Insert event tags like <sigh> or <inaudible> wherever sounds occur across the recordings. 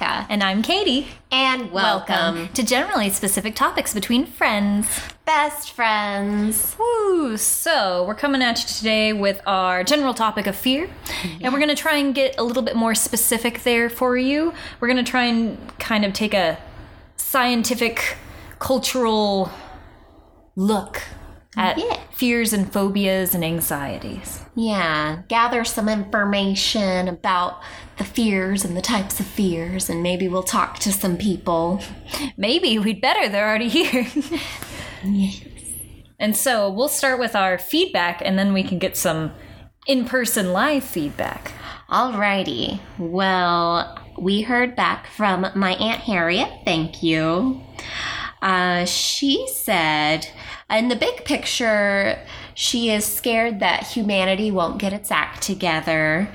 And I'm Katie. And welcome, to generally specific topics between friends. best friends. Woo! So, we're coming at you today with our general topic of fear. And we're going to try and get a little bit more specific there for you. We're going to try and kind of take a scientific, cultural look at Yeah. fears and phobias and anxieties. Yeah, gather some information about the fears and the types of fears, and maybe we'll talk to some people. Maybe we'd better, they're already here. Yes. And so we'll start with our feedback and then we can get some in person live feedback. Alrighty. Well, we heard back from my Aunt Harriet. Thank you. Uh, she said, in the big picture, she is scared that humanity won't get its act together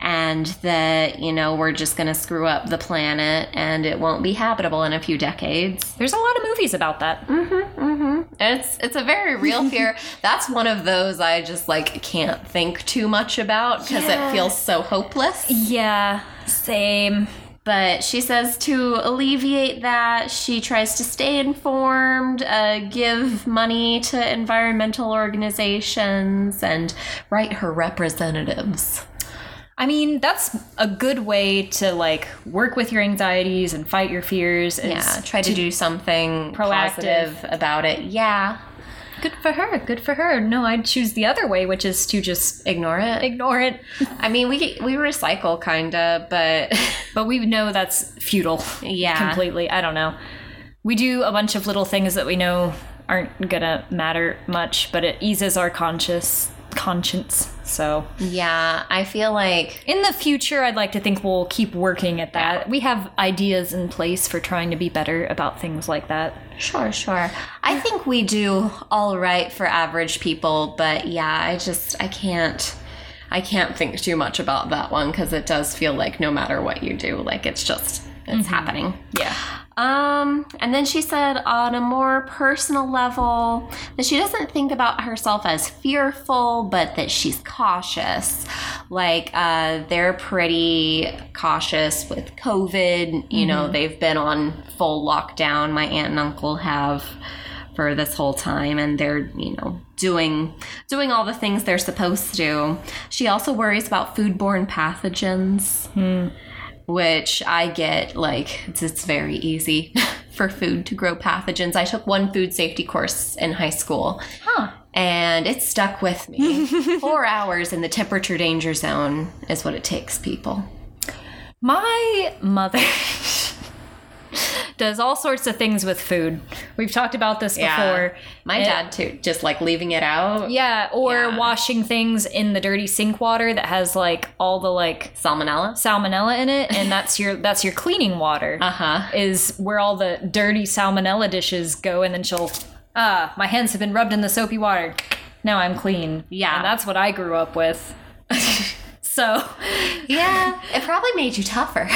and that, you know, we're just going to screw up the planet and it won't be habitable in a few decades. There's a lot of movies about that. Mm-hmm. It's it's a very real <laughs> fear. That's one of those I just like can't think too much about because Yeah. it feels so hopeless. Yeah, same. But she says to alleviate that, she tries to stay informed, uh, give money to environmental organizations, and write her representatives. I mean, that's a good way to like work with your anxieties and fight your fears. Yeah, try to, do something proactive. about it. Yeah, Good for her. Good for her. No, I'd choose the other way, which is to just ignore it. ignore it. I mean, we we recycle kinda, but <laughs> But we know that's futile. Yeah. Completely. I don't know. We do a bunch of little things that we know aren't gonna matter much, but it eases our conscious conscience. So yeah, I feel like in the future I'd like to think we'll keep working at that. We have ideas in place for trying to be better about things like that. Sure, sure. I think we do all right for average people, but yeah, I just I can't I can't think too much about that one because it does feel like no matter what you do, like it's just it's happening. Yeah. Um, and then she said on a more personal level that she doesn't think about herself as fearful, but that she's cautious. Like, uh, they're pretty cautious with COVID. You know, they've been on full lockdown. My aunt and uncle have for this whole time and they're you know doing doing all the things they're supposed to she also worries about foodborne pathogens which I get like it's, it's very easy <laughs> for food to grow pathogens. I took one food safety course in high school Huh. and it stuck with me. <laughs> Four hours in the temperature danger zone is what it takes, people. My mother <laughs> does all sorts of things with food. We've talked about this before. My And- dad too, just like leaving it out. Yeah, or Yeah. washing things in the dirty sink water that has like all the like Salmonella. salmonella in it and that's your <laughs> that's your cleaning water. Uh huh. Is where all the dirty salmonella dishes go and then she'll ah, my hands have been rubbed in the soapy water. Now I'm clean. Yeah. And that's what I grew up with. <laughs> so, Yeah, <laughs> it probably made you tougher.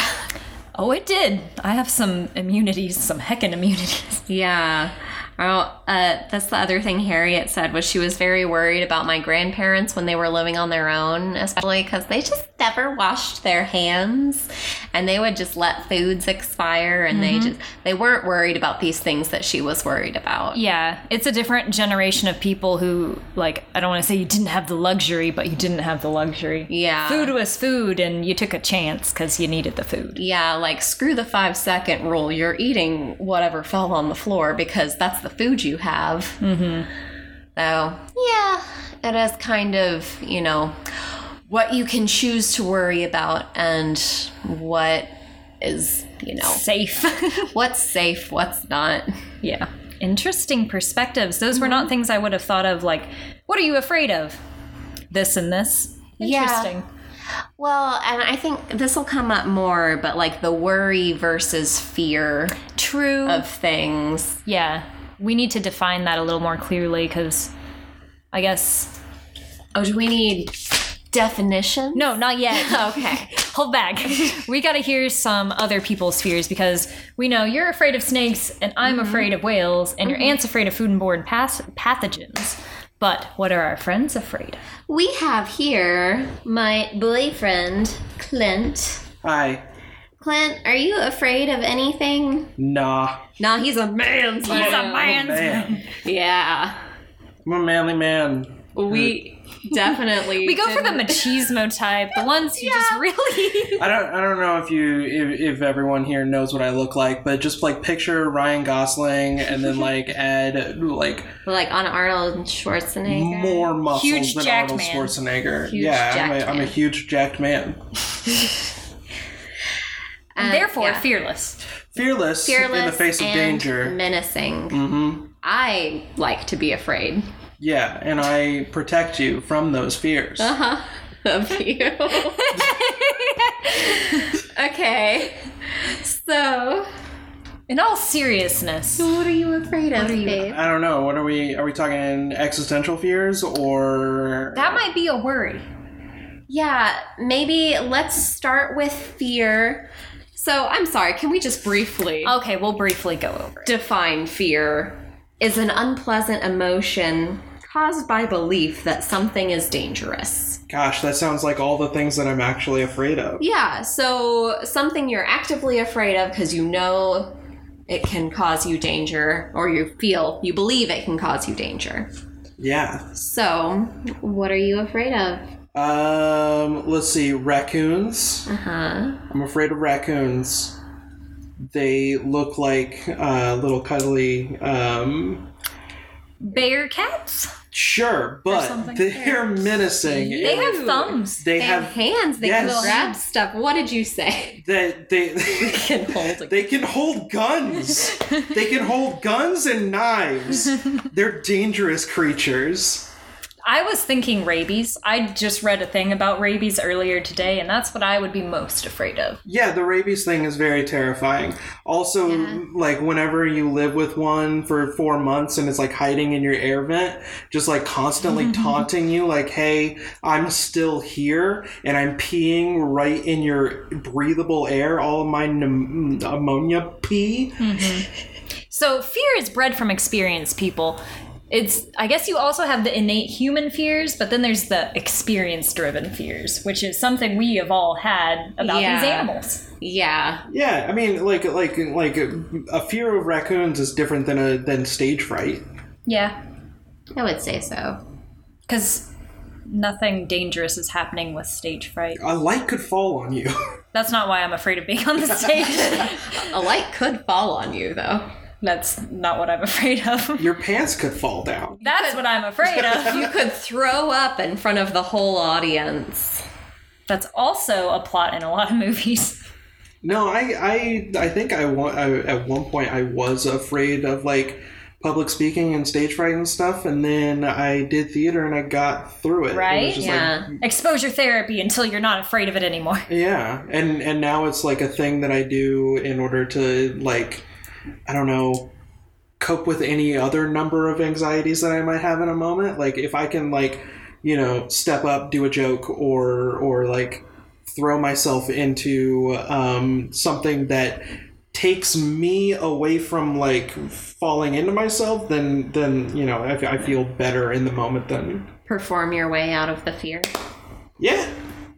Oh it did. I have some immunities, some heckin' immunities. Yeah. Uh, that's the other thing Harriet said was she was very worried about my grandparents when they were living on their own, especially because they just never washed their hands, and they would just let foods expire, and they just they weren't worried about these things that she was worried about. Yeah, it's a different generation of people who like I don't want to say you didn't have the luxury, but you didn't have the luxury. Yeah. Food was food and you took a chance cuz you needed the food. Yeah, like screw the five second rule. You're eating whatever fell on the floor because that's the food you have. Mm-hmm. So, yeah, it is kind of, you know, what you can choose to worry about and what is, you know, Safe. <laughs> what's safe, what's not. yeah. Interesting perspectives. Those were not things I would have thought of like what are you afraid of? This and this. Yeah. Interesting. Well, and I think this will come up more, but like the worry versus fear True. of things. yeah. We need to define that a little more clearly cuz I guess Oh, do we need definition? no, not yet. <laughs> Okay. hold back. we got to hear some other people's fears because we know you're afraid of snakes and I'm mm-hmm. afraid of whales and your mm-hmm. aunt's afraid of foodborne pas- pathogens. But what are our friends afraid of? We have here my boyfriend, Clint. Hi. Clint, are you afraid of anything? Nah. Nah, he's a man's He's a man's Man. Yeah. I'm a manly man. We definitely We go for the machismo type, the ones who just really. <laughs> I don't I don't know if you if, if everyone here knows what I look like, but just like picture Ryan Gosling and then like <laughs> add like like on Arnold Schwarzenegger. more muscles Huge than Arnold man. Schwarzenegger. Huge yeah, I'm a, jacked I'm a huge jacked man. <laughs> Uh, Therefore, yeah. fearless. Fearless, fearless in the face of and danger. menacing. hmm I like to be afraid. Yeah, and I protect you from those fears. Uh huh. <laughs> Of you. <laughs> okay. So, In all seriousness, what are you afraid of, you- babe? I don't know. What are we? Are we talking existential fears or? that might be a worry. Yeah, maybe let's start with fear. So, I'm sorry, can we just briefly Okay, we'll briefly go over it. define fear? Is an unpleasant emotion caused by belief that something is dangerous. Gosh, that sounds like all the things that I'm actually afraid of. Yeah, so something you're actively afraid of because you know it can cause you danger, or you feel, you believe it can cause you danger. Yeah. So, what are you afraid of? Um. Let's see. Raccoons. Uh huh. I'm afraid of raccoons. They look like uh, little cuddly. Um. Bear cats? Sure, but they're menacing. They have thumbs. They They have have hands, they yes. can grab stuff. What did you say? that <laughs> they. can hold a They can hold guns. they can hold guns and knives. <laughs> They're dangerous creatures. I was thinking rabies. I just read a thing about rabies earlier today, and that's what I would be most afraid of. Yeah, the rabies thing is very terrifying. Also, Yeah. like whenever you live with one for four months and it's like hiding in your air vent, just like constantly <laughs> taunting you, like, hey, I'm still here and I'm peeing right in your breathable air, all of my ammonia pee. Mm-hmm. So fear is bred from experience, people. It's I guess you also have the innate human fears, but then there's the experience driven fears, which is something we have all had about Yeah. these animals. Yeah. Yeah, I mean, like, like, like a fear of raccoons is different than a than stage fright. Yeah. I would say so. Because nothing dangerous is happening with stage fright. A light could fall on you. <laughs> That's not why I'm afraid of being on the stage. <laughs> A light could fall on you, though. That's not what I'm <laughs> afraid of. your pants could fall down. That's what I'm afraid of. <laughs> You could throw up in front of the whole audience. That's also a plot in a lot of movies. No, I, I, I think I, wa- I at one point I was afraid of like public speaking and stage fright and stuff, and then I did theater and I got through it. It was Right? just Yeah. Like, Exposure therapy until you're not afraid of it anymore. yeah, and and now it's like a thing that I do in order to like, I don't know, cope with any other number of anxieties that I might have in a moment. Like if I can like, you know, step up, do a joke, or or like throw myself into um, something that takes me away from like falling into myself, then then you know I, I feel better in the moment. than Perform your way out of the fear. yeah,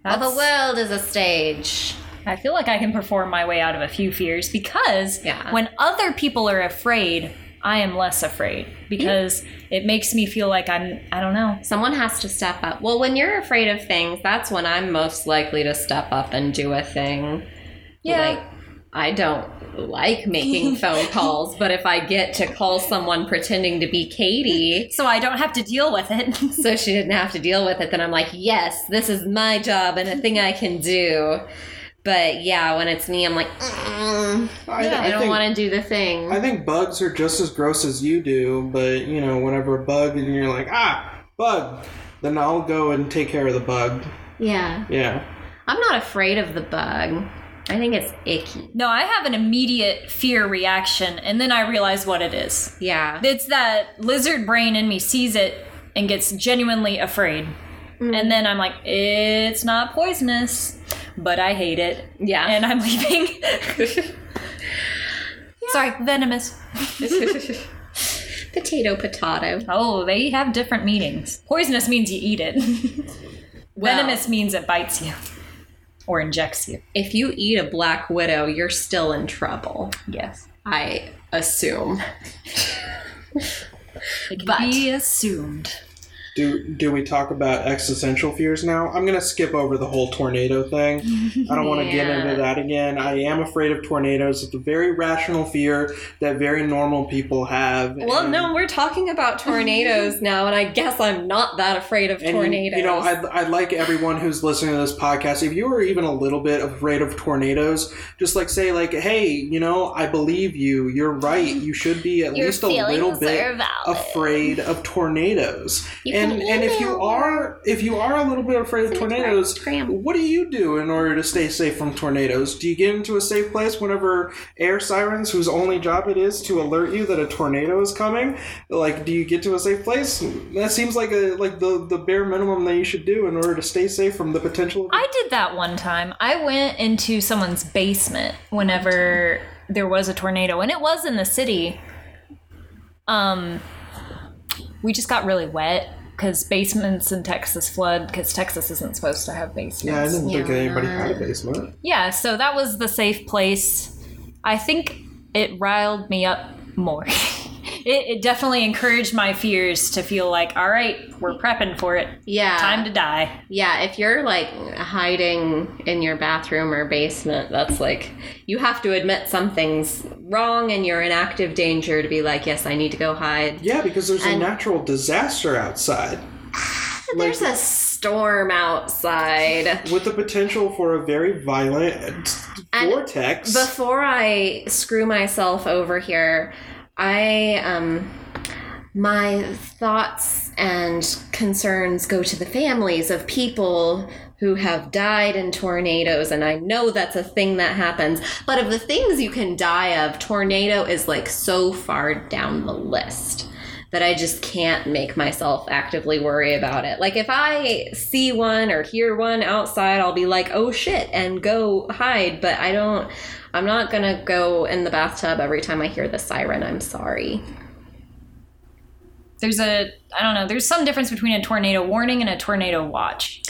Well, That's- the world is a stage. I feel like I can perform my way out of a few fears because Yeah. when other people are afraid, I am less afraid because it makes me feel like I'm, I don't know. Someone has to step up. Well, when you're afraid of things, that's when I'm most likely to step up and do a thing. Yeah. Like, I don't like making <laughs> phone calls, but if I get to call someone pretending to be Katie so I don't have to deal with it. <laughs> so she didn't have to deal with it, then I'm like, yes, this is my job and a thing I can do. But yeah, when it's me, I'm like, mm, I, I, I don't want to do the thing. I think bugs are just as gross as you do, but you know, whenever a bug and you're like, ah, bug, then I'll go and take care of the bug. yeah. Yeah. I'm not afraid of the bug. I think it's icky. no, I have an immediate fear reaction and then I realize what it is. Yeah. It's that lizard brain in me sees it and gets genuinely afraid. And then I'm like, it's not poisonous, but I hate it. Yeah. And I'm leaving. <laughs> Sorry, venomous. <laughs> Potato, potato. Oh, they have different meanings. Poisonous means you eat it. <laughs> Well- Venomous means it bites you. or injects you. If you eat a black widow, you're still in trouble. Yes. I assume. It can But- be assumed. Do do we talk about existential fears now? I'm gonna skip over the whole tornado thing. I don't want to get into <laughs> that again. I am afraid of tornadoes. It's a very rational fear that very normal people have. Well, and- no, we're talking about tornadoes <laughs> now, and I guess I'm not that afraid of tornadoes. You know, I'd, I'd like everyone who's listening to this podcast, if you are even a little bit afraid of tornadoes, just like say, like, hey, you know, I believe you. You're right. You should be at Your least a little bit afraid of tornadoes. You and can and if you are if you are a little bit afraid of Send it to our tornadoes, what do you do in order to stay safe from tornadoes? Do you get into a safe place whenever air sirens, whose only job it is to alert you that a tornado is coming, like do you get to a safe place? That seems like a like the the bare minimum that you should do in order to stay safe from the potential. Of I did that one time. I went into someone's basement whenever there was a tornado, and it was in the city. Um, we just got really wet because basements in Texas flood because Texas isn't supposed to have basements. yeah, I didn't think Yeah. anybody had a basement. Yeah, so that was the safe place. I think it riled me up more. <laughs> it, it definitely encouraged my fears to feel like, all right, we're prepping for it. yeah, Time to die. yeah. If you're like hiding in your bathroom or basement, that's like you have to admit something's wrong, and you're in active danger to be like, yes, I need to go hide. Yeah, because there's And- a natural disaster outside. <sighs> There's a storm outside. with the potential for a very violent And vortex. Before I screw myself over here, I um my thoughts and concerns go to the families of people who have died in tornadoes and I know that's a thing that happens, but of the things you can die of, tornado is like so far down the list that I just can't make myself actively worry about it. Like if I see one or hear one outside, I'll be like, "Oh shit," and go hide, but I don't I'm not going to go in the bathtub every time I hear the siren. I'm sorry. There's a, I don't know, there's some difference between a tornado warning and a tornado watch.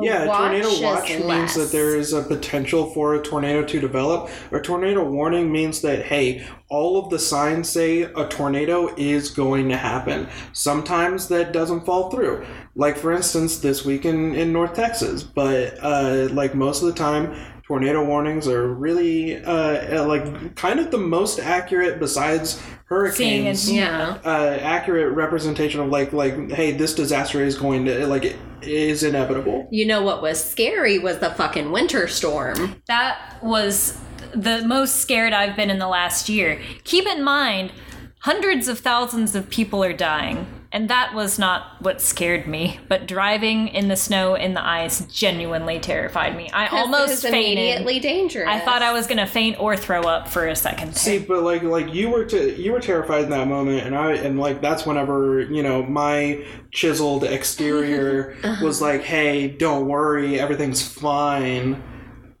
Yeah, a tornado watch means less. that there is a potential for a tornado to develop. A tornado warning means that, hey, all of the signs say a tornado is going to happen. Sometimes that doesn't fall through. Like, for instance, this week in, in North Texas. But, uh, like, most of the time, tornado warnings are really, uh, like, kind of the most accurate besides hurricanes. it- Yeah. uh, accurate representation of like like hey this disaster is going to like it is inevitable You know what was scary was the fucking winter storm. That was the most scared I've been in the last year. Keep in mind, hundreds of thousands of people are dying. And that was not what scared me, but driving in the snow in the ice genuinely terrified me. I almost It's fainted. immediately dangerous. I thought I was gonna faint or throw up for a second. see but like like you were to you were terrified in that moment and i and like that's whenever you know my chiseled exterior <laughs> was uh-huh. like hey don't worry everything's fine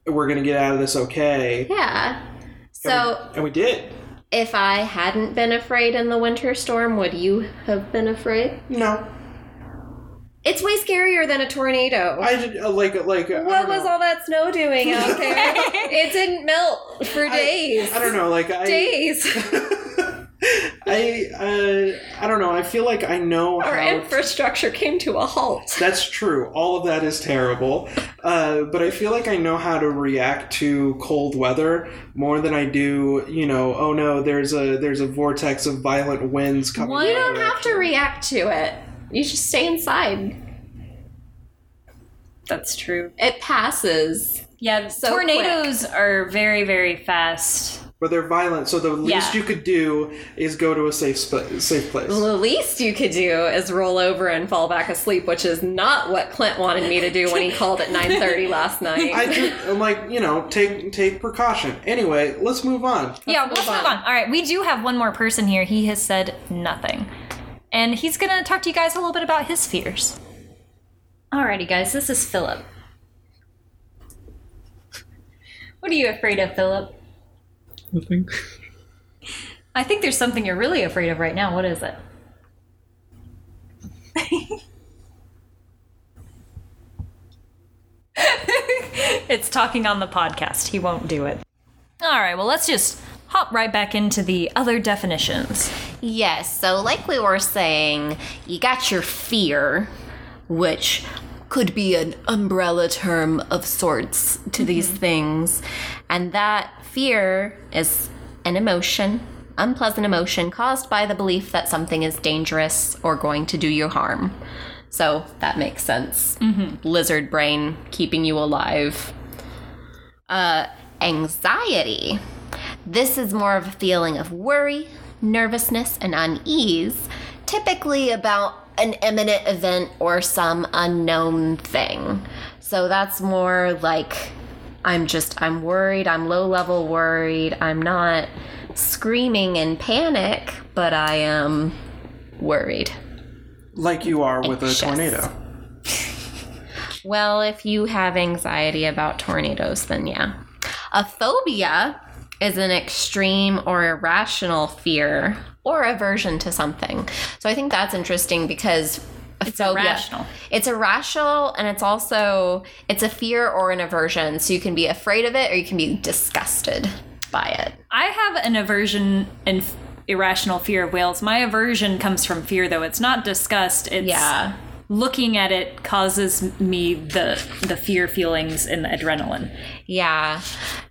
we're gonna get out of this okay Yeah. So and we did if I hadn't been afraid in the winter storm, would you have been afraid? no It's way scarier than a tornado. i did uh, like like I what was know. all that snow doing out there? <laughs> it didn't melt for days. I don't know like i Days. <laughs> <laughs> I uh, I don't know. I feel like I know Our how. infrastructure came to a halt. <laughs> That's true. All of that is terrible. Uh, but I feel like I know how to react to cold weather more than I do. You know, oh no, there's a there's a vortex of violent winds coming. What? You don't have to react to it. You just stay inside. That's true. It passes. Yeah, So tornadoes are very, very fast. But they're violent, so the least Yeah. you could do is go to a safe sp- safe place. Well, the least you could do is roll over and fall back asleep, which is not what Clint wanted me to do when he called at 9:30 <laughs> last night. I ju- I'm like, you know, take take precaution. Anyway, let's move on. yeah, move let's move on. on. All right, we do have one more person here. He has said nothing. And he's going to talk to you guys a little bit about his fears. Alrighty, guys, this is Philip. What are you afraid of, Philip? Nothing. I think there's something you're really afraid of right now. What is it? <laughs> it's talking on the podcast. He won't do it. All right, well, let's just hop right back into the other definitions. Yes, so like we were saying, you got your fear, which could be an umbrella term of sorts to these mm-hmm. things. And that fear is an emotion, unpleasant emotion caused by the belief that something is dangerous or going to do you harm. So that makes sense. Lizard brain keeping you alive. Uh, anxiety. This is more of a feeling of worry, nervousness, and unease, typically about an imminent event or some unknown thing. So that's more like I'm just, I'm worried, I'm low level worried, I'm not screaming in panic, but I am worried. Like you are with a tornado. <laughs> Well, if you have anxiety about tornadoes, then yeah. A phobia is an extreme or irrational fear or aversion to something. So I think that's interesting because It's phobia, irrational. It's irrational and it's also it's a fear or an aversion. So you can be afraid of it or you can be disgusted by it. I have an aversion and irrational fear of whales. My aversion comes from fear, though. It's not disgust. It's Yeah. looking at it causes me the the fear feelings and the adrenaline. Yeah.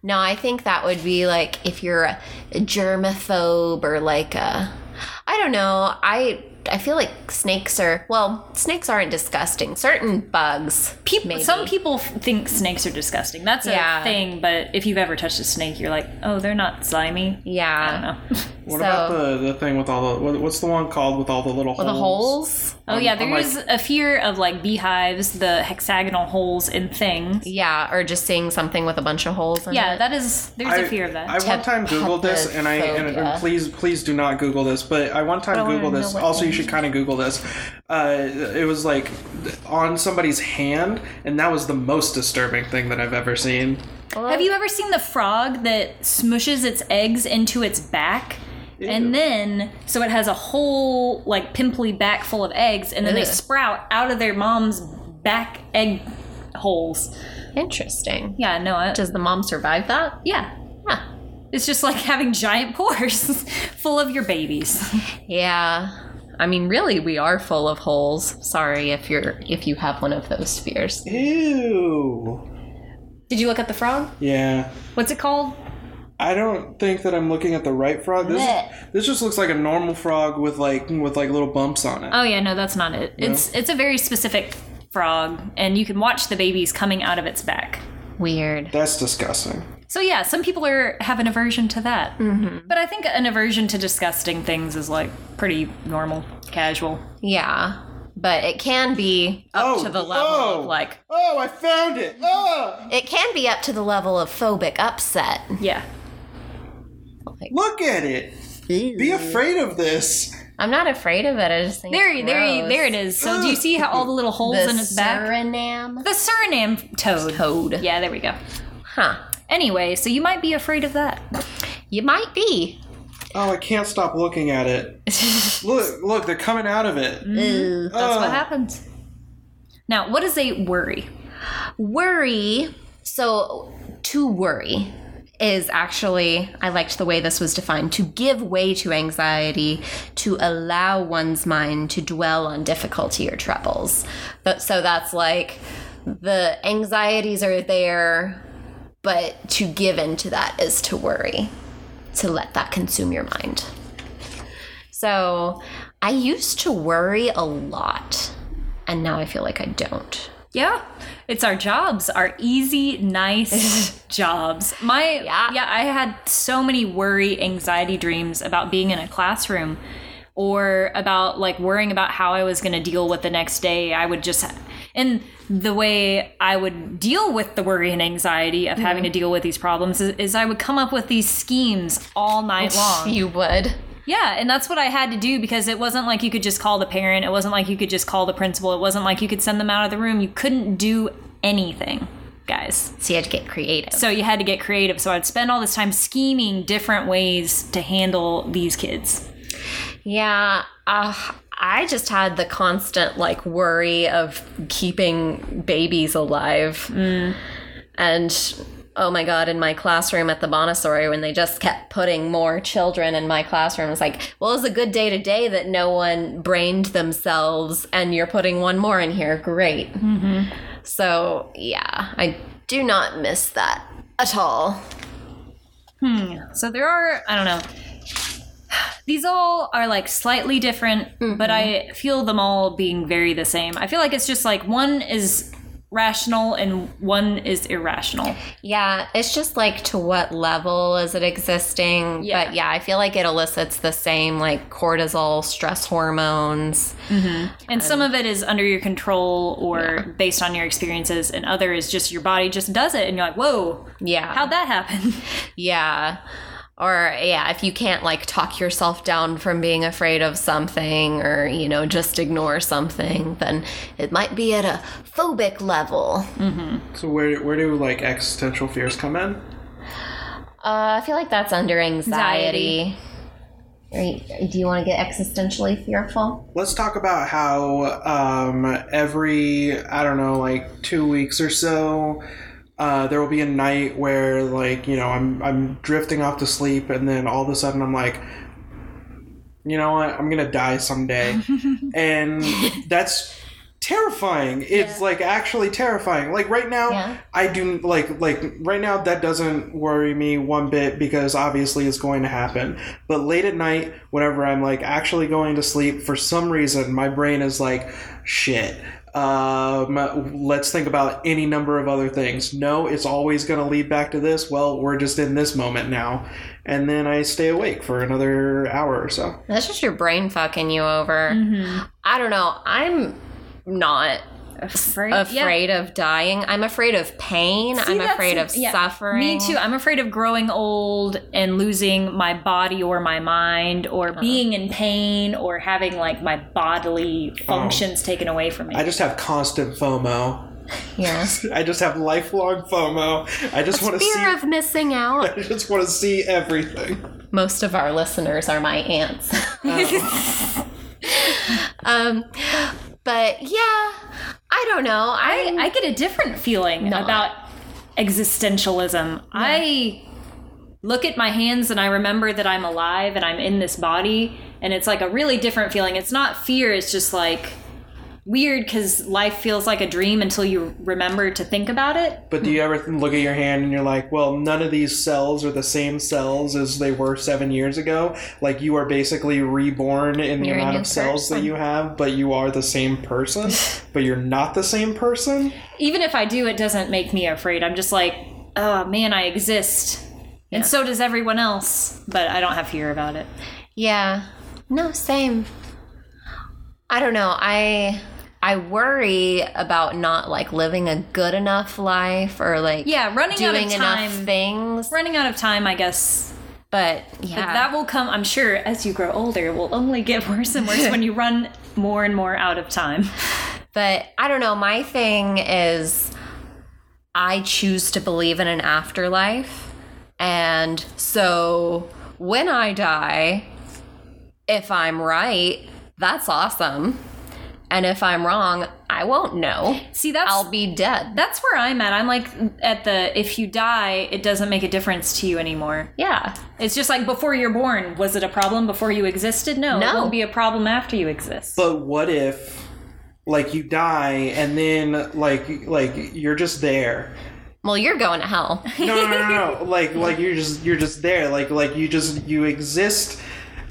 No, I think that would be like if you're a, a germaphobe or like a I don't know. I I feel like snakes are well, snakes aren't disgusting. Certain bugs. People, maybe. some people think snakes are disgusting. That's a Yeah. thing. But if you've ever touched a snake, you're like, oh, they're not slimy. Yeah. I don't Yeah. <laughs> know. What So- about the, the thing with all the what, what's the one called with all the little holes? the holes. Oh yeah, I'm there like- a fear of like beehives, the hexagonal holes in things. Yeah, or just seeing something with a bunch of holes in Yeah, it. that is. There's a fear of that. I one time Googled this, and I and, and please please do not Google this. But I one time I Googled this. Also, you should kind of Google this. Uh, it was like on somebody's hand, and that was the most disturbing thing that I've ever seen. Have you ever seen the frog that smushes its eggs into its back? Ew. And then, so it has a whole, like, pimply back full of eggs, and then they sprout out of their mom's back egg holes. Interesting. Yeah, no, I, Does the mom survive that? yeah. Huh. It's just like having giant pores <laughs> full of your babies. <laughs> Yeah. I mean, really, we are full of holes. Sorry if you're if you have one of those fears. Ew. Did you look at the frog? Yeah. What's it called? I don't think that I'm looking at the right frog. This Blech. this just looks like a normal frog with like with like little bumps on it. Oh yeah, no, that's not it. It's it's a very specific frog, and you can watch the babies coming out of its back. Weird. That's disgusting. So yeah, some people are have an aversion to that. Mm-hmm. But I think an aversion to disgusting things is like pretty normal, casual. Yeah. But it can be up Oh, to the level oh. of like Oh, I found it. Oh, it can be up to the level of phobic upset. Yeah. Look at it. Be afraid of this. I'm not afraid of it. I just think There, it's there, gross. there it is. So do you see how all the little holes The in its back? Suriname The Suriname toad. toad. Yeah, there we go. Huh. Anyway, so you might be afraid of that. You might be. Oh, I can't stop looking at it. <laughs> look, look, they're coming out of it. Ew. That's Oh. what happens. Now, what is a worry? Worry. So to worry is actually I liked the way this was defined to give way to anxiety to allow one's mind to dwell on difficulty or troubles. But so that's like the anxieties are there but to give into that is to worry. To let that consume your mind. So I used to worry a lot and now I feel like I don't. Yeah, it's our jobs, our easy, nice <laughs> jobs. My Yeah. yeah, I had so many worry, anxiety dreams about being in a classroom or about like worrying about how I was going to deal with the next day. I would just and the way I would deal with the worry and anxiety of having mm-hmm. to deal with these problems is, is I would come up with these schemes all night <laughs> long. You would. Yeah, and that's what I had to do because it wasn't like you could just call the parent. It wasn't like you could just call the principal. It wasn't like you could send them out of the room. You couldn't do anything, guys. So you had to get creative. So you had to get creative. So I'd spend all this time scheming different ways to handle these kids. Yeah, uh, I just had the constant like worry of keeping babies alive. And oh my god, in my classroom at the Montessori, when they just kept putting more children in my classroom, it's like, well, it's a good day today that no one brained themselves, and you're putting one more in here. Great. So yeah, I do not miss that at all. hmm So there are, I don't know. These all are like slightly different, but I feel them all being very the same. I feel like it's just like one is rational and one is irrational. Yeah, it's just like to what level is it existing? Yeah. But yeah, I feel like it elicits the same like cortisol, stress hormones. Mm-hmm. And some of it is under your control or based on your experiences, and other is just your body just does it, and you're like, whoa, Yeah. how'd that happen? <laughs> Yeah. Or, yeah, if you can't like talk yourself down from being afraid of something or, you know, just ignore something, then it might be at a phobic level. So where where do like existential fears come in? Uh, I feel like that's under anxiety. Are you- do you want to get existentially fearful? Let's talk about how um, every I don't know like two weeks or so. Uh, there will be a night where like you know I'm I'm drifting off to sleep and then all of a sudden I'm like you know what I'm gonna die someday <laughs> and that's terrifying it's like actually terrifying like right now Yeah. I do like like right now that doesn't worry me one bit because obviously it's going to happen. But late at night, whenever I'm like actually going to sleep, for some reason my brain is like, shit. Um, let's think about any number of other things. No, it's always going to lead back to this. Well, we're just in this moment now, and then I stay awake for another hour or so. That's just your brain fucking you over. I don't know. I'm not Afraid? afraid of dying. I'm afraid of pain. I'm afraid of yeah, suffering. Me too. I'm afraid of growing old and losing my body or my mind or Uh-huh. being in pain or having like my bodily functions taken away from me. I just have constant FOMO. Yeah. <laughs> I just have lifelong FOMO. I just want to see. Fear of missing out. <laughs> I just want to see everything. Most of our listeners are my aunts. <laughs> um, but yeah, I don't know. I, I, I get a different feeling Not. about existentialism. I look at my hands and I remember that I'm alive and I'm in this body, and it's like a really different feeling. It's not fear, it's just like weird because life feels like a dream until you remember to think about it. But do you ever look at your hand and you're like, well, none of these cells are the same cells as they were seven years ago? Like you are basically reborn in the You're amount of cells that you have, but you are the same person, <laughs> but you're not the same person? Even if I do, it doesn't make me afraid. I'm just like, oh man, I exist. And so does everyone else, but I don't have fear about it. yeah, no, same. I don't know. I I worry about not like living a good enough life or like Yeah, running out doing of enough time. things. Running out of time, I guess. But But yeah, that will come, I'm sure, as you grow older, it will only get worse and worse when you <laughs> run more and more out of time. But I don't know. My thing is, I choose to believe in an afterlife. And so when I die, if I'm right, that's awesome. And if I'm wrong, I won't know. See, that's I'll be dead. that's where I'm at. I'm like at the if you die, it doesn't make a difference to you anymore. Yeah. It's just like before you're born, was it a problem before you existed? No, No. it won't be a problem after you exist. But what if like you die and then like like you're just there? Well, you're going to hell. No, no, no, no. no. <laughs> like like you're just you're just there. Like like you just you exist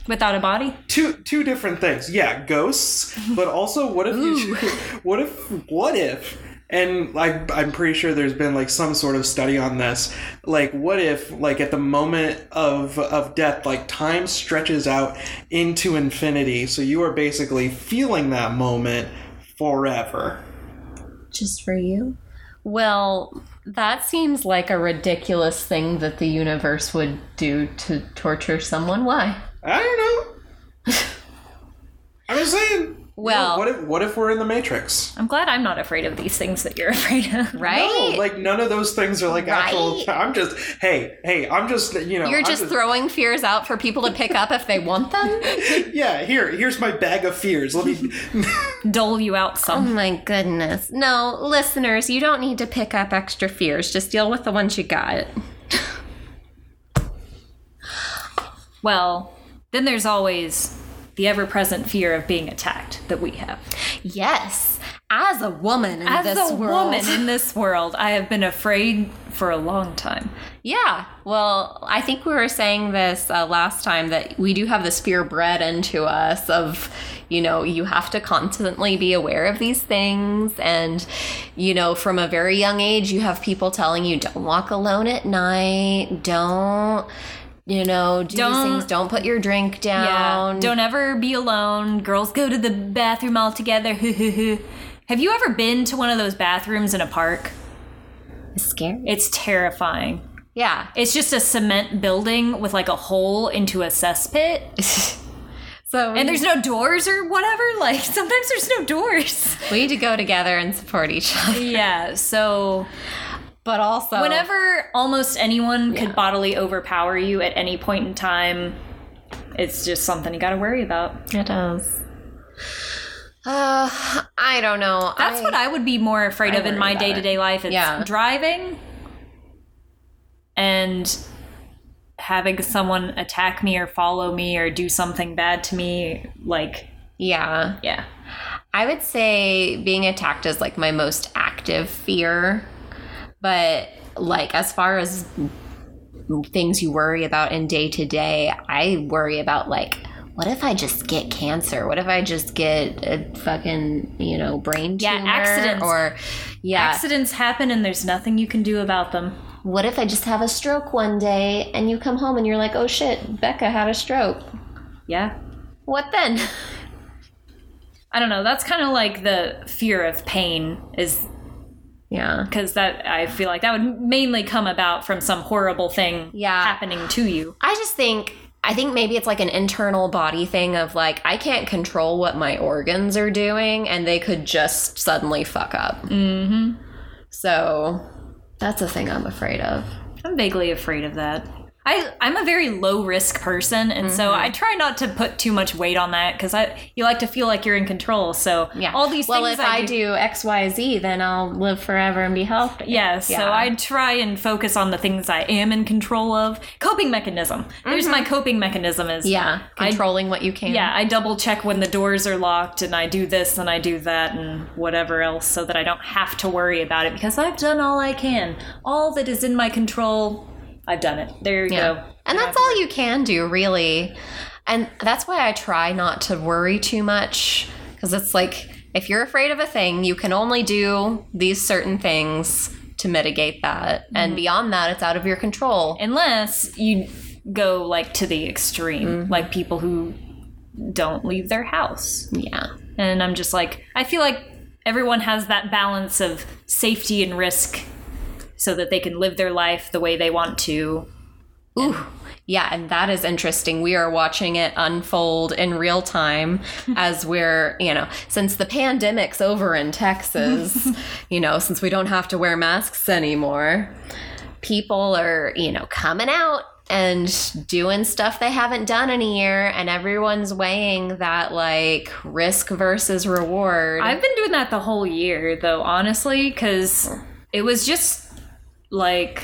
Without a body? two two different things. Yeah, ghosts, but also what if you <laughs> what if what if and like I'm pretty sure there's been like some sort of study on this. Like what if like at the moment of of death like time stretches out into infinity so you are basically feeling that moment forever. Just for you? Well, that seems like a ridiculous thing that the universe would do to torture someone. Why? I don't know. I'm just saying. Well, what if what if we're in the Matrix? I'm glad I'm not afraid of these things that you're <laughs> afraid of. right? No, like none of those things are like actual. I'm just hey hey. I'm just you know. You're I'm just throwing fears out for people to pick up if they want them? <laughs> yeah. Here here's my bag of fears. Let me. <laughs> Dole you out some. Oh my goodness. No, listeners, you don't need to pick up extra fears. Just deal with the ones you got. Well, then there's always the ever-present fear of being attacked that we have. Yes. As a woman in As this a world. woman in <laughs> this world, I have been afraid for a long time. Yeah. Well, I think we were saying this uh, last time that we do have this fear bred into us of, you know, you have to constantly be aware of these things. And, you know, from a very young age, you have people telling you, don't walk alone at night, don't. You know, do Don't- these things. Don't put your drink down. Yeah. Don't ever be alone. Girls go to the bathroom all together. have you ever been to one of those bathrooms in a park? It's scary. It's terrifying. Yeah. It's just a cement building with like a hole into a cesspit. <laughs> So And there's no doors or whatever. Like sometimes there's no doors. we need to go together and support each other. Yeah. So But also, whenever almost anyone could bodily overpower you at any point in time, it's just something you got to worry about. it does. Uh, I don't know. That's what I would be more afraid I of in my day to day life. It's Yeah. driving and having someone attack me or follow me or do something bad to me. Like, Yeah. yeah. I would say being attacked is like my most active fear. But like as far as things you worry about in day to day, I worry about like what if I just get cancer? What if I just get a fucking, you know, brain tumor? Yeah, accidents. or yeah, Accidents happen and there's nothing you can do about them. what if I just have a stroke one day and you come home and you're like, "Oh shit, Becca had a stroke." Yeah. What then? I don't know. That's kind of like the fear of pain is yeah. because that I feel like that would mainly come about from some horrible thing Yeah. happening to you. I just think I think maybe it's like an internal body thing of like I can't control what my organs are doing and they could just suddenly fuck up. Mm-hmm. So that's a thing I'm afraid of. I'm vaguely afraid of that. I, I'm a very low risk person, and so Mm-hmm. I try not to put too much weight on that because I you like to feel like you're in control. So Yeah. all these well, things if I do X, Y, Z, then I'll live forever and be healthy. Yeah, so I try and focus on the things I am in control of. Coping mechanism. There's my coping mechanism is Mm-hmm. yeah, I- controlling what you can. yeah, I double check when the doors are locked and I do this and I do that and whatever else so that I don't have to worry about it because I've done all I can. All that is in my control, I've done it. There you Yeah. go. And that's all you can do, really. And that's why I try not to worry too much. Because it's like, if you're afraid of a thing, you can only do these certain things to mitigate that. And mm-hmm. beyond that, it's out of your control. Unless you go like to the extreme, mm-hmm. like people who don't leave their house. Yeah. And I'm just like, I feel like everyone has that balance of safety and risk so that they can live their life the way they want to. Ooh. Yeah, and that is interesting. We are watching it unfold in real time <laughs> as we're, you know, since the pandemic's over in Texas, <laughs> you know, since we don't have to wear masks anymore, people are, you know, coming out and doing stuff they haven't done in a year, and everyone's weighing that like risk versus reward. I've been doing that the whole year, though, honestly, because it was just like,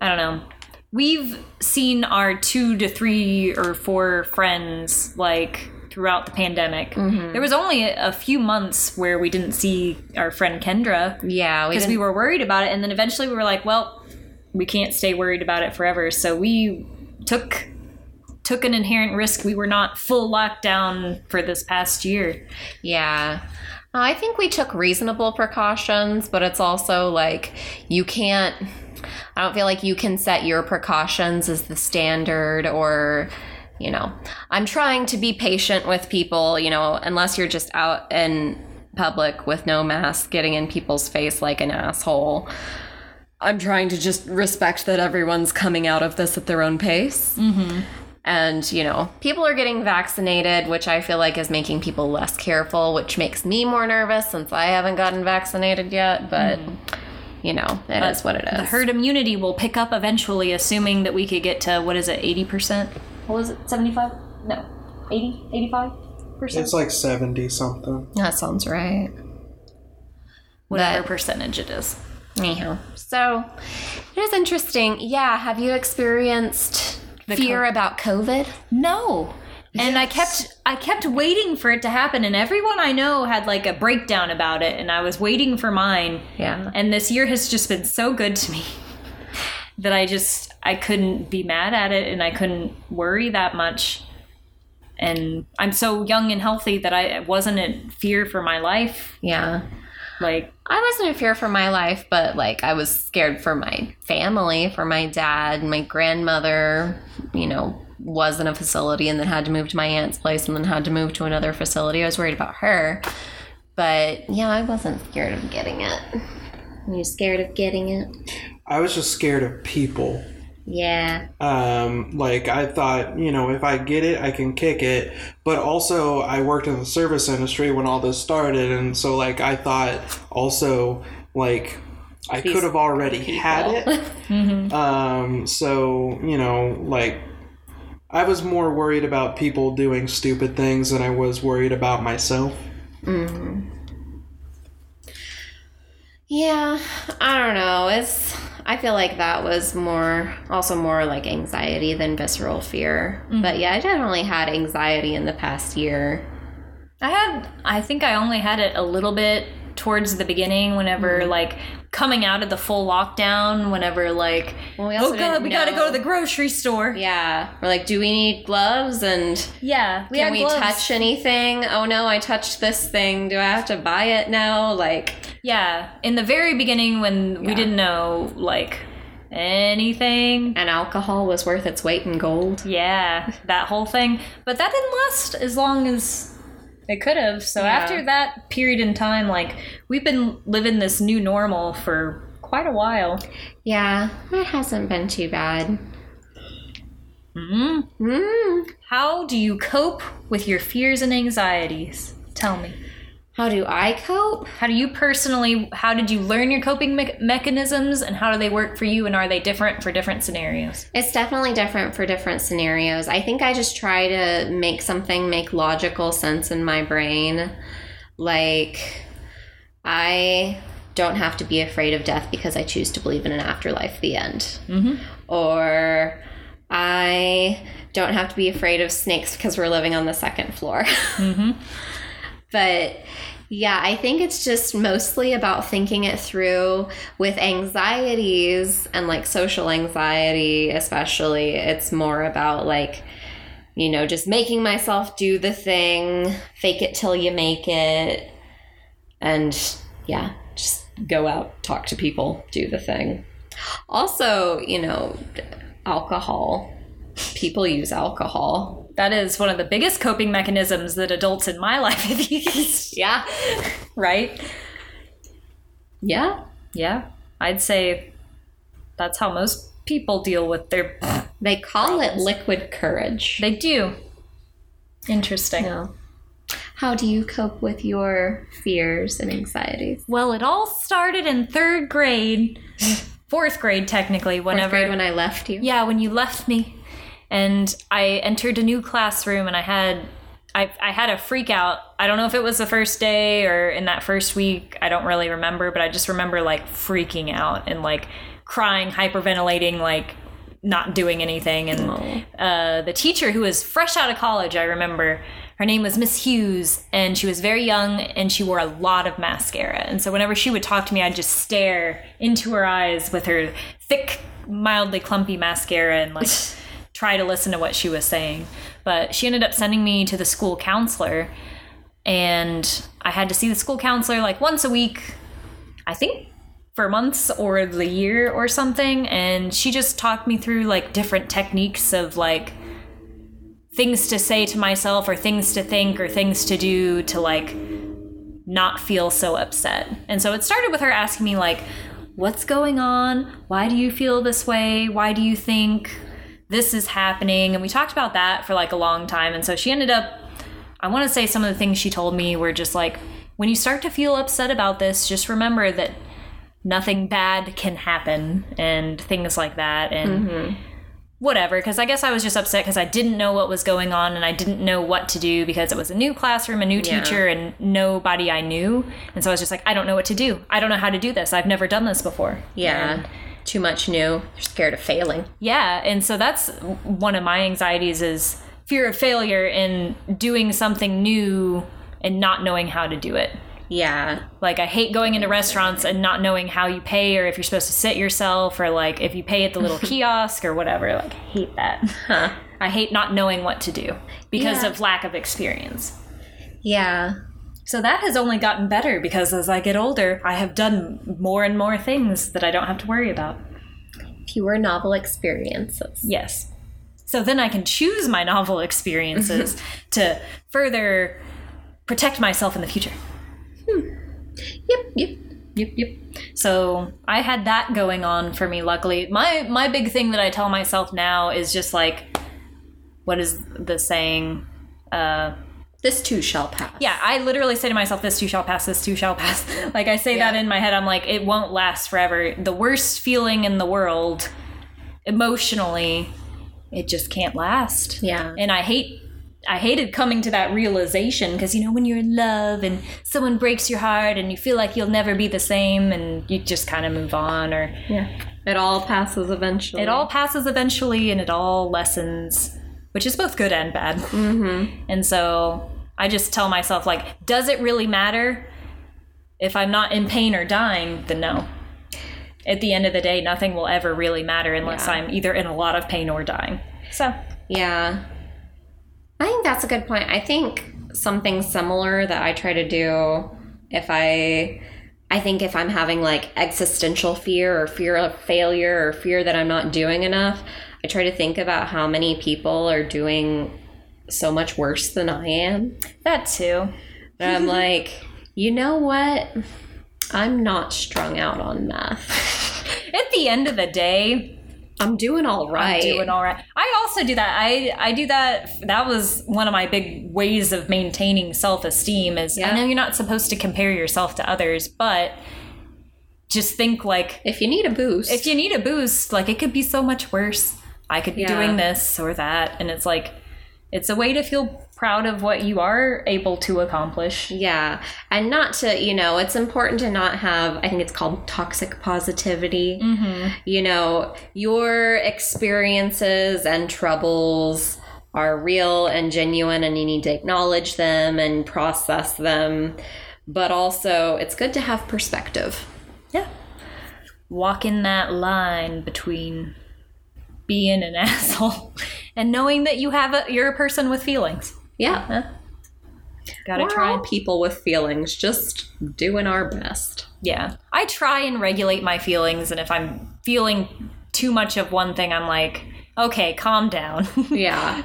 I don't know. We've seen our two to three or four friends like throughout the pandemic. Mm-hmm. There was only a, a few months where we didn't see our friend Kendra yeah, because didn't- we were worried about it, and then eventually we were like, well, we can't stay worried about it forever, so we took took an inherent risk. We were not full lockdown for this past year. Yeah. I think we took reasonable precautions, but it's also like you can't I don't feel like you can set your precautions as the standard or you know. I'm trying to be patient with people, you know, unless you're just out in public with no mask getting in people's face like an asshole. I'm trying to just respect that everyone's coming out of this at their own pace. Mm-hmm. And, you know, people are getting vaccinated, which I feel like is making people less careful, which makes me more nervous since I haven't gotten vaccinated yet. But, mm. you know, it is what it is. The herd immunity will pick up eventually, assuming that we could get to what is it, eighty percent? What was it, seventy five? No, 80, 85 percent. It's like seventy something. That sounds right. Whatever but- percentage it is. Anyhow, so it is interesting. Yeah, have you experienced fear co- about COVID? No. And I kept I kept waiting for it to happen and everyone I know had like a breakdown about it and I was waiting for mine. Yeah. And this year has just been so good to me <laughs> that I just I couldn't be mad at it and I couldn't worry that much. And I'm so young and healthy that I wasn't in fear for my life. Yeah. Like I wasn't in fear for my life, but like I was scared for my family, for my dad, my grandmother, you know, was in a facility and then had to move to my aunt's place and then had to move to another facility. I was worried about her. But yeah, I wasn't scared of getting it. Were you scared of getting it? I was just scared of people. Yeah. Um, like I thought, you know, if I get it, I can kick it. But also, I worked in the service industry when all this started, and so like I thought also like I These could have already had people. it. <laughs> Um, so you know, like I was more worried about people doing stupid things than I was worried about myself. Yeah, I don't know. It's I feel like that was more also more like anxiety than visceral fear. But yeah, I definitely had anxiety in the past year. I had I think I only had it a little bit towards the beginning whenever Mm-hmm. like coming out of the full lockdown whenever like Well, we also oh god we gotta go to the grocery store Yeah, we're like, do we need gloves and yeah we can we gloves. touch anything? Oh no, I touched this thing. Do I have to buy it now? Like, yeah in the very beginning when we didn't know like anything and alcohol was worth its weight in gold. yeah that whole thing but that didn't last as long as it could have so Yeah. after that period in time like we've been living this new normal for quite a while Yeah, it hasn't been too bad. mm Mm. How do you cope with your fears and anxieties? Tell me. How do I cope? How do you personally, how did you learn your coping me- mechanisms and how do they work for you and are they different for different scenarios? It's definitely different for different scenarios. I think I just try to make something make logical sense in my brain. Like, I don't have to be afraid of death because I choose to believe in an afterlife, the end. Mhm. Or I don't have to be afraid of snakes because we're living on the second floor. <laughs> Mhm. But yeah, I think it's just mostly about thinking it through with anxieties and like social anxiety, especially. It's more about like, you know, just making myself do the thing, fake it till you make it, and yeah, just go out, talk to people, do the thing. Also, you know, alcohol. People use alcohol. That is one of the biggest coping mechanisms that adults in my <laughs> life have used. Yeah. right? Yeah. Yeah. I'd say that's how most people deal with their. <laughs> They call it liquid courage. They do. Interesting. No. How do you cope with your fears and anxieties? Well, it all started in third grade, fourth grade technically. Fourth Whenever grade when I left you. Yeah, when you left me, and I entered a new classroom, and I had. I, I had a freak out. I don't know if it was the first day or in that first week. I don't really remember, but I just remember like freaking out and like crying, hyperventilating, like not doing anything. And uh, the teacher, who was fresh out of college, I remember her name was Miss Hughes, and she was very young and she wore a lot of mascara. And so whenever she would talk to me, I'd just stare into her eyes with her thick, mildly clumpy mascara and like <laughs> try to listen to what she was saying. But she ended up sending me to the school counselor, and I had to see the school counselor like once a week, I think for months or the year or something. And she just talked me through like different techniques of like things to say to myself or things to think or things to do to like not feel so upset. And so it started with her asking me like what's going on? Why do you feel this way? Why do you think this is happening. And we talked about that for like a long time. And so she ended up, I want to say some of the things she told me were just like, when you start to feel upset about this, just remember that nothing bad can happen and things like that. And mm-hmm. whatever because i guess i was just upset because i didn't know what was going on and i didn't know what to do because it was a new classroom a new Yeah. teacher and nobody i knew and so i was just like i don't know what to do i don't know how to do this i've never done this before Yeah. And- Too much new. You're scared of failing. yeah and so that's one of my anxieties is fear of failure in doing something new and not knowing how to do it Yeah. like I hate going into restaurants and not knowing how you pay or if you're supposed to sit yourself or like if you pay at the little <laughs> kiosk or whatever. Like I hate that. Huh. I hate not knowing what to do because Yeah. of lack of experience. Yeah. So that has only gotten better because as I get older, I have done more and more things that I don't have to worry about. Fewer novel experiences. Yes. So then I can choose my novel experiences <laughs> to further protect myself in the future. Yep. Yep. Yep, yep. So I had that going on for me. Luckily, my my big thing that I tell myself now is just like, what is the saying? Uh, This too shall pass. yeah, I literally say to myself, "This too shall pass. This too shall pass." <laughs> like I say that in my head. I'm like, it won't last forever. The worst feeling in the world, emotionally, it just can't last. Yeah. And I hate I hated coming to that realization because you know when you're in love and someone breaks your heart and you feel like you'll never be the same and you just kind of move on or Yeah. It all passes eventually. it all passes eventually and it all lessens, which is both good and bad. Mm-hmm. And so I just tell myself like, does it really matter? If I'm not in pain or dying, then no. At the end of the day, nothing will ever really matter unless Yeah. I'm either in a lot of pain or dying. So Yeah. I think that's a good point. I think something similar that I try to do if I I think if I'm having like existential fear or fear of failure or fear that I'm not doing enough, I try to think about how many people are doing so much worse than I am. that too. And I'm <laughs> like, you know what? I'm not strung out on meth. <laughs> At the end of the day, I'm doing all right. doing all right. I also do that. I I do that. That was one of my big ways of maintaining self esteem. Is Yeah. I know you're not supposed to compare yourself to others, but just think like if you need a boost, if you need a boost, like it could be so much worse. I could be Yeah. doing this or that, and it's like it's a way to feel proud of what you are able to accomplish. Yeah. And not to, you know, it's important to not have, I think it's called toxic positivity. Mm-hmm. You know, your experiences and troubles are real and genuine, and you need to acknowledge them and process them. But also, it's good to have perspective. Yeah. Walking that line between being an <laughs> asshole and knowing that you have a you're a person with feelings. Yeah. Gotta We're try all people with feelings, just doing our best. Yeah. I try and regulate my feelings and if I'm feeling too much of one thing I'm like, okay, calm down. <laughs> Yeah.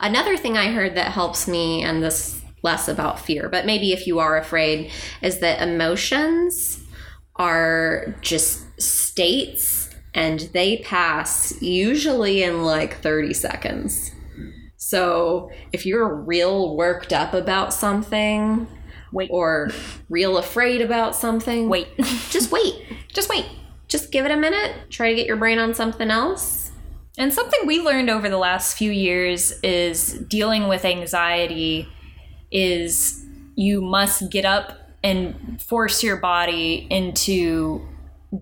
Another thing I heard that helps me, and this less about fear, but maybe if you are afraid, is that emotions are just states and they pass usually in like 30 seconds. So if you're real worked up about something Wait. or real afraid about something, Wait. <laughs> just wait. Just wait. Just give it a minute. Try to get your brain on something else. And something we learned over the last few years is dealing with anxiety is you must get up and force your body into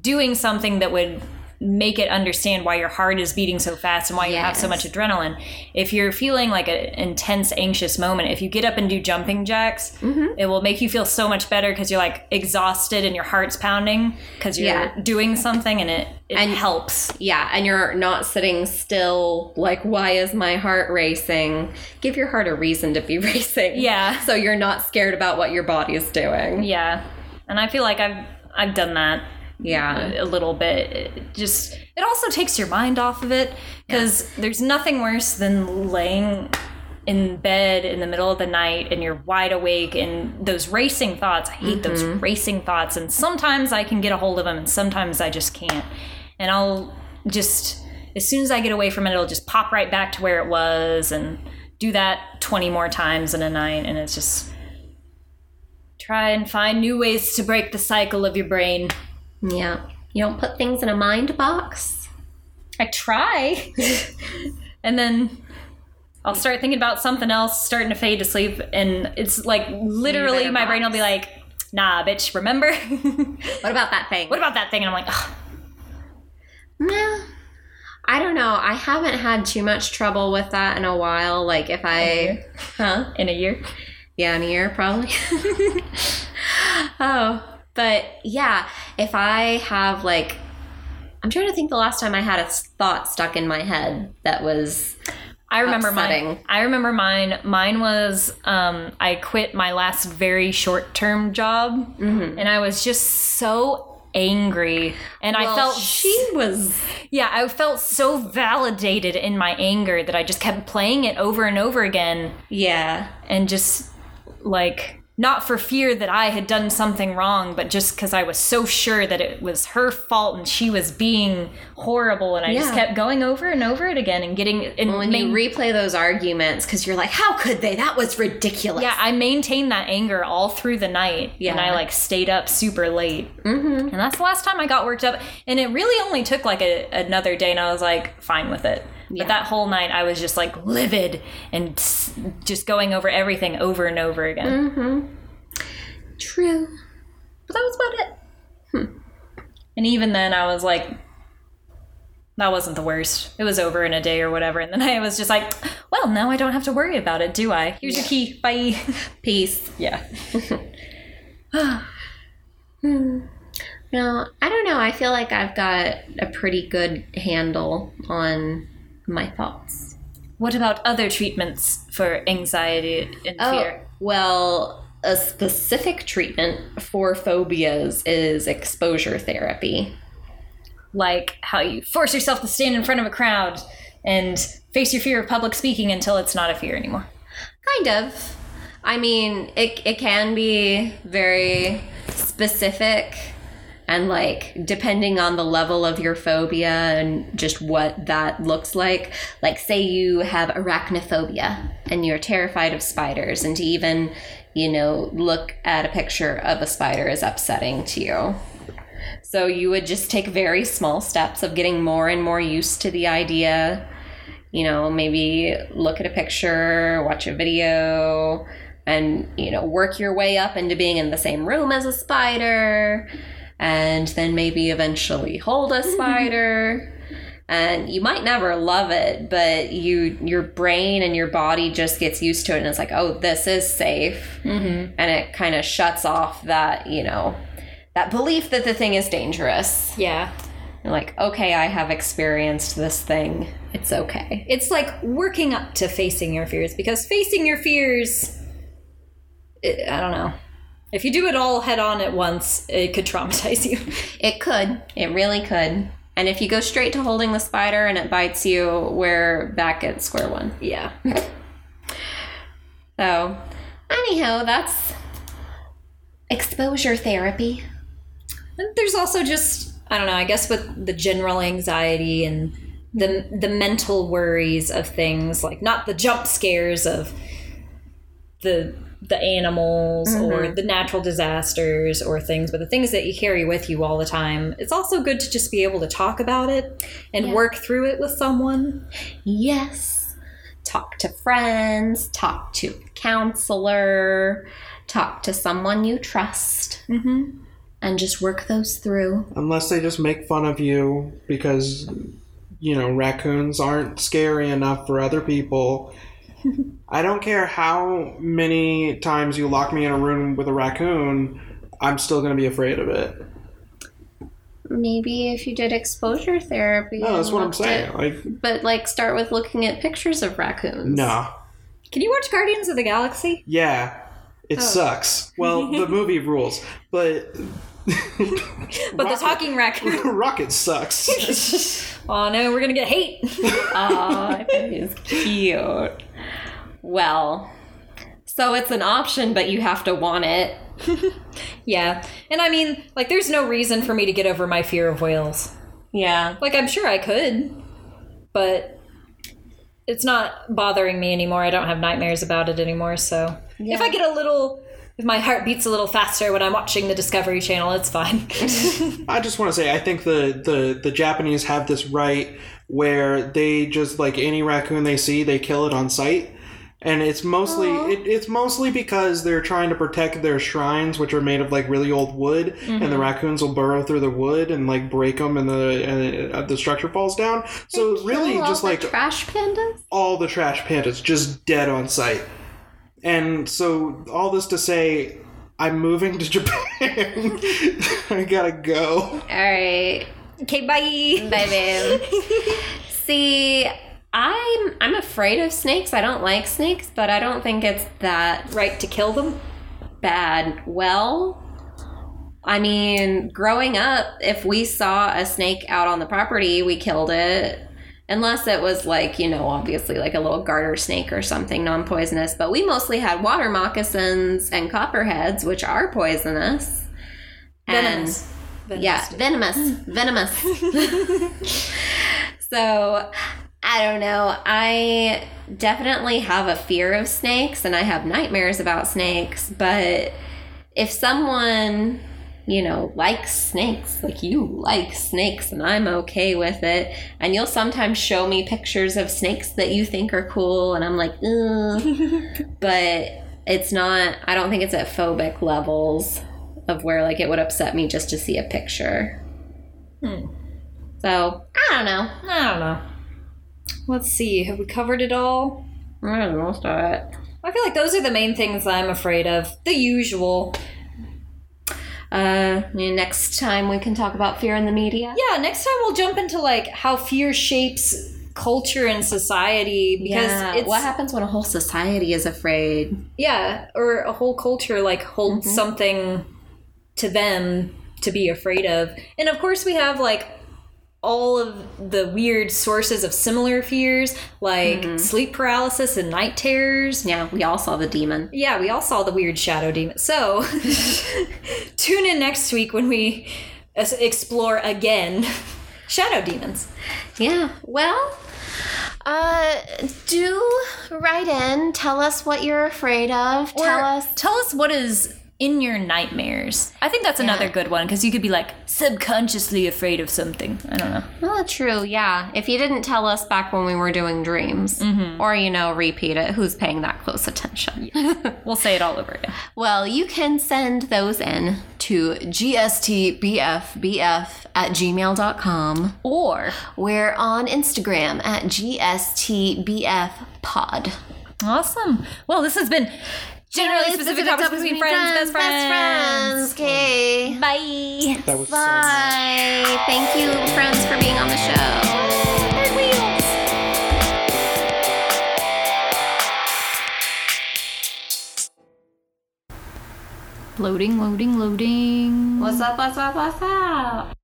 doing something that would make it understand why your heart is beating so fast and why you have so much adrenaline. If you're feeling like an intense, anxious moment, if you get up and do jumping jacks, Mm-hmm. it will make you feel so much better because you're like exhausted and your heart's pounding because you're Yeah. doing something and it, it And- helps. Yeah, and you're not sitting still like why is my heart racing? Give your heart a reason to be <laughs> racing. Yeah. So you're not scared about what your body is doing. Yeah, and I feel like I've I've done that Yeah. a little bit. It just it also takes your mind off of it because there's nothing worse than laying in bed in the middle of the night and you're wide awake and those racing thoughts. I hate those mm-hmm. racing thoughts, and sometimes I can get a hold of them, and sometimes I just can't. And I'll just as soon as I get away from it, it'll just pop right back to where it was and do that 20 more times in a night. And it's just try and find new ways to break the cycle of your brain. Yeah. You don't put things in a mind box. I try. <laughs> and then I'll start thinking about something else, starting to fade to sleep. And it's like literally my brain will be like, nah, bitch, remember? <laughs> What about that thing? what about that thing? And I'm like, Ugh. Nah, I don't know. I haven't had too much trouble with that in a while. Like if I, huh? in a year. Yeah, in a year probably. <laughs> oh, but yeah, if I have like, I'm trying to think the last time I had a thought stuck in my head that was I remember mine. I remember mine. Mine was um, I quit my last very short term job, Mm-hmm. and I was just so angry, and I felt she was yeah, I felt so validated in my anger that I just kept playing it over and over again, yeah. and just like not for fear that I had done something wrong, but just because I was so sure that it was her fault and she was being horrible, and I just kept going over and over it again and getting and When you replay those arguments, because you're like, how could they? That was ridiculous. Yeah, I maintained that anger all through the night. Yeah. And I like stayed up super late. Mm-hmm. And that's the last time I got worked up. And it really only took like a, another day and I was like fine with it. Yeah. But that whole night I was just like livid and just going over everything over and over again. Mm-hmm. True. But that was about it. And even then I was like, that wasn't the worst. It was over in a day or whatever. And then I was just like, well, now I don't have to worry about it, do I? Here's your key. Bye. <laughs> Peace. yeah. <laughs> No, I don't know. I feel like I've got a pretty good handle on my thoughts. What about other treatments for anxiety and oh, fear? well, a specific treatment for phobias is exposure therapy. like how you force yourself to stand in front of a crowd and face your fear of public speaking until it's not a fear anymore. Kind of. I mean, it, it can be very specific and like depending on the level of your phobia and just what that looks like. Like, say you have arachnophobia and you're terrified of spiders, and to even, you know, look at a picture of a spider is upsetting to you. So you would just take very small steps of getting more and more used to the idea. You know, maybe look at a picture, watch a video, and, you know, work your way up into being in the same room as a spider. And then maybe eventually hold a spider. And you might never love it, but you your brain and your body just gets used to it and it's like, oh, this is safe. Mm-hmm. And it kind of shuts off that, you know, that belief that the thing is dangerous. Yeah. You're like, okay, I have experienced this thing. It's okay. It's like working up to facing your fears because facing your fears, it, I don't know. If you do it all head on at once, it could traumatize you. <laughs> It could. It really could. And if you go straight to holding the spider and it bites you, we're back at square one. yeah. <laughs> So, anyhow, that's exposure therapy. And there's also just I don't know. I guess with the general anxiety and the the mental worries of things, like not the jump scares of the the animals or the natural disasters or things, but the things that you carry with you all the time. It's also good to just be able to talk about it and Yeah. work through it with someone. Yes. Talk to friends, talk to a counselor, talk to someone you trust, Mm-hmm. and just work those through. Unless they just make fun of you because, you know, raccoons aren't scary enough for other people. I don't care how many times you lock me in a room with a raccoon, I'm still going to be afraid of it. Maybe if you did exposure therapy. No, that's what I'm saying. at- Like, but like, start with looking at pictures of raccoons. no. Can you watch Guardians of the Galaxy? Yeah, it oh. sucks. Well, the <laughs> movie rules, but. But the talking raccoon. <laughs> Rocket sucks. <laughs> oh no, we're gonna get hate. <laughs> Ah, Aw, it is cute. Well, so it's an option, but you have to want it. Yeah. And I mean, like, there's no reason for me to get over my fear of whales. Yeah. Like, I'm sure I could. but it's not bothering me anymore. I don't have nightmares about it anymore. So if I get a little, if my heart beats a little faster when I'm watching the Discovery Channel, it's fine. <laughs> I just want to say, I think the, the, the Japanese have this right where they just like any raccoon they see, they kill it on sight. And it's mostly it, it's mostly because they're trying to protect their shrines, which are made of like really old wood, and the raccoons will burrow through the wood and like break them, and the and uh, the structure falls down. So really, just like trash pandas. all the trash pandas just dead on sight. And so all this to say, I'm moving to <laughs> Japan. <laughs> I gotta go. All right. okay, bye. Bye, babe. <laughs> See, I'm I'm afraid of snakes. I don't like snakes, but I don't think it's that Right to kill them? bad. Well, I mean, growing up, if we saw a snake out on the property, we killed it. Unless it was like, you know, obviously like a little garter snake or something non poisonous. But we mostly had water moccasins and copperheads, which are poisonous. And- Venomous. yeah, venomous, <laughs> venomous. <laughs> so, I don't know. I definitely have a fear of snakes and I have nightmares about snakes, but if someone, you know, like snakes, like you like snakes and I'm okay with it, and you'll sometimes show me pictures of snakes that you think are cool and I'm like, <laughs> but it's not I don't think it's at phobic levels of where like it would upset me just to see a picture. Hmm. So I don't know. I don't know. Let's see. Have we covered it all? I don't know most of it. I feel like those are the main things I'm afraid of. The usual. Uh, next time we can talk about fear in the media. Yeah, next time we'll jump into like how fear shapes culture and society because Yeah, it's what happens when a whole society is afraid? yeah, or a whole culture like holds something to them to be afraid of. And of course we have like all of the weird sources of similar fears like sleep paralysis and night terrors. Yeah, we all saw the demon. Yeah, we all saw the weird shadow demon. So <laughs> tune in next week when we explore again <laughs> shadow demons. Yeah. Well, uh, do write in. Tell us what you're afraid of. Or tell us. tell us what is in your nightmares. I think that's another good one because you could be like subconsciously afraid of something. I don't know. Oh, true. Yeah. If you didn't tell us back when we were doing dreams, mm-hmm. or you know, repeat it, who's paying that close attention? <laughs> We'll say it all over again. Well, you can send those in to gstbfbf at gmail.com. Or We're on Instagram at gstbfpod. awesome. Well, this has been generally specific topics between friends, best friends. Okay. Bye. That was so much. Bye. Thank you, friends, for being on the show. Loading, loading, loading. What's up? What's up? What's up?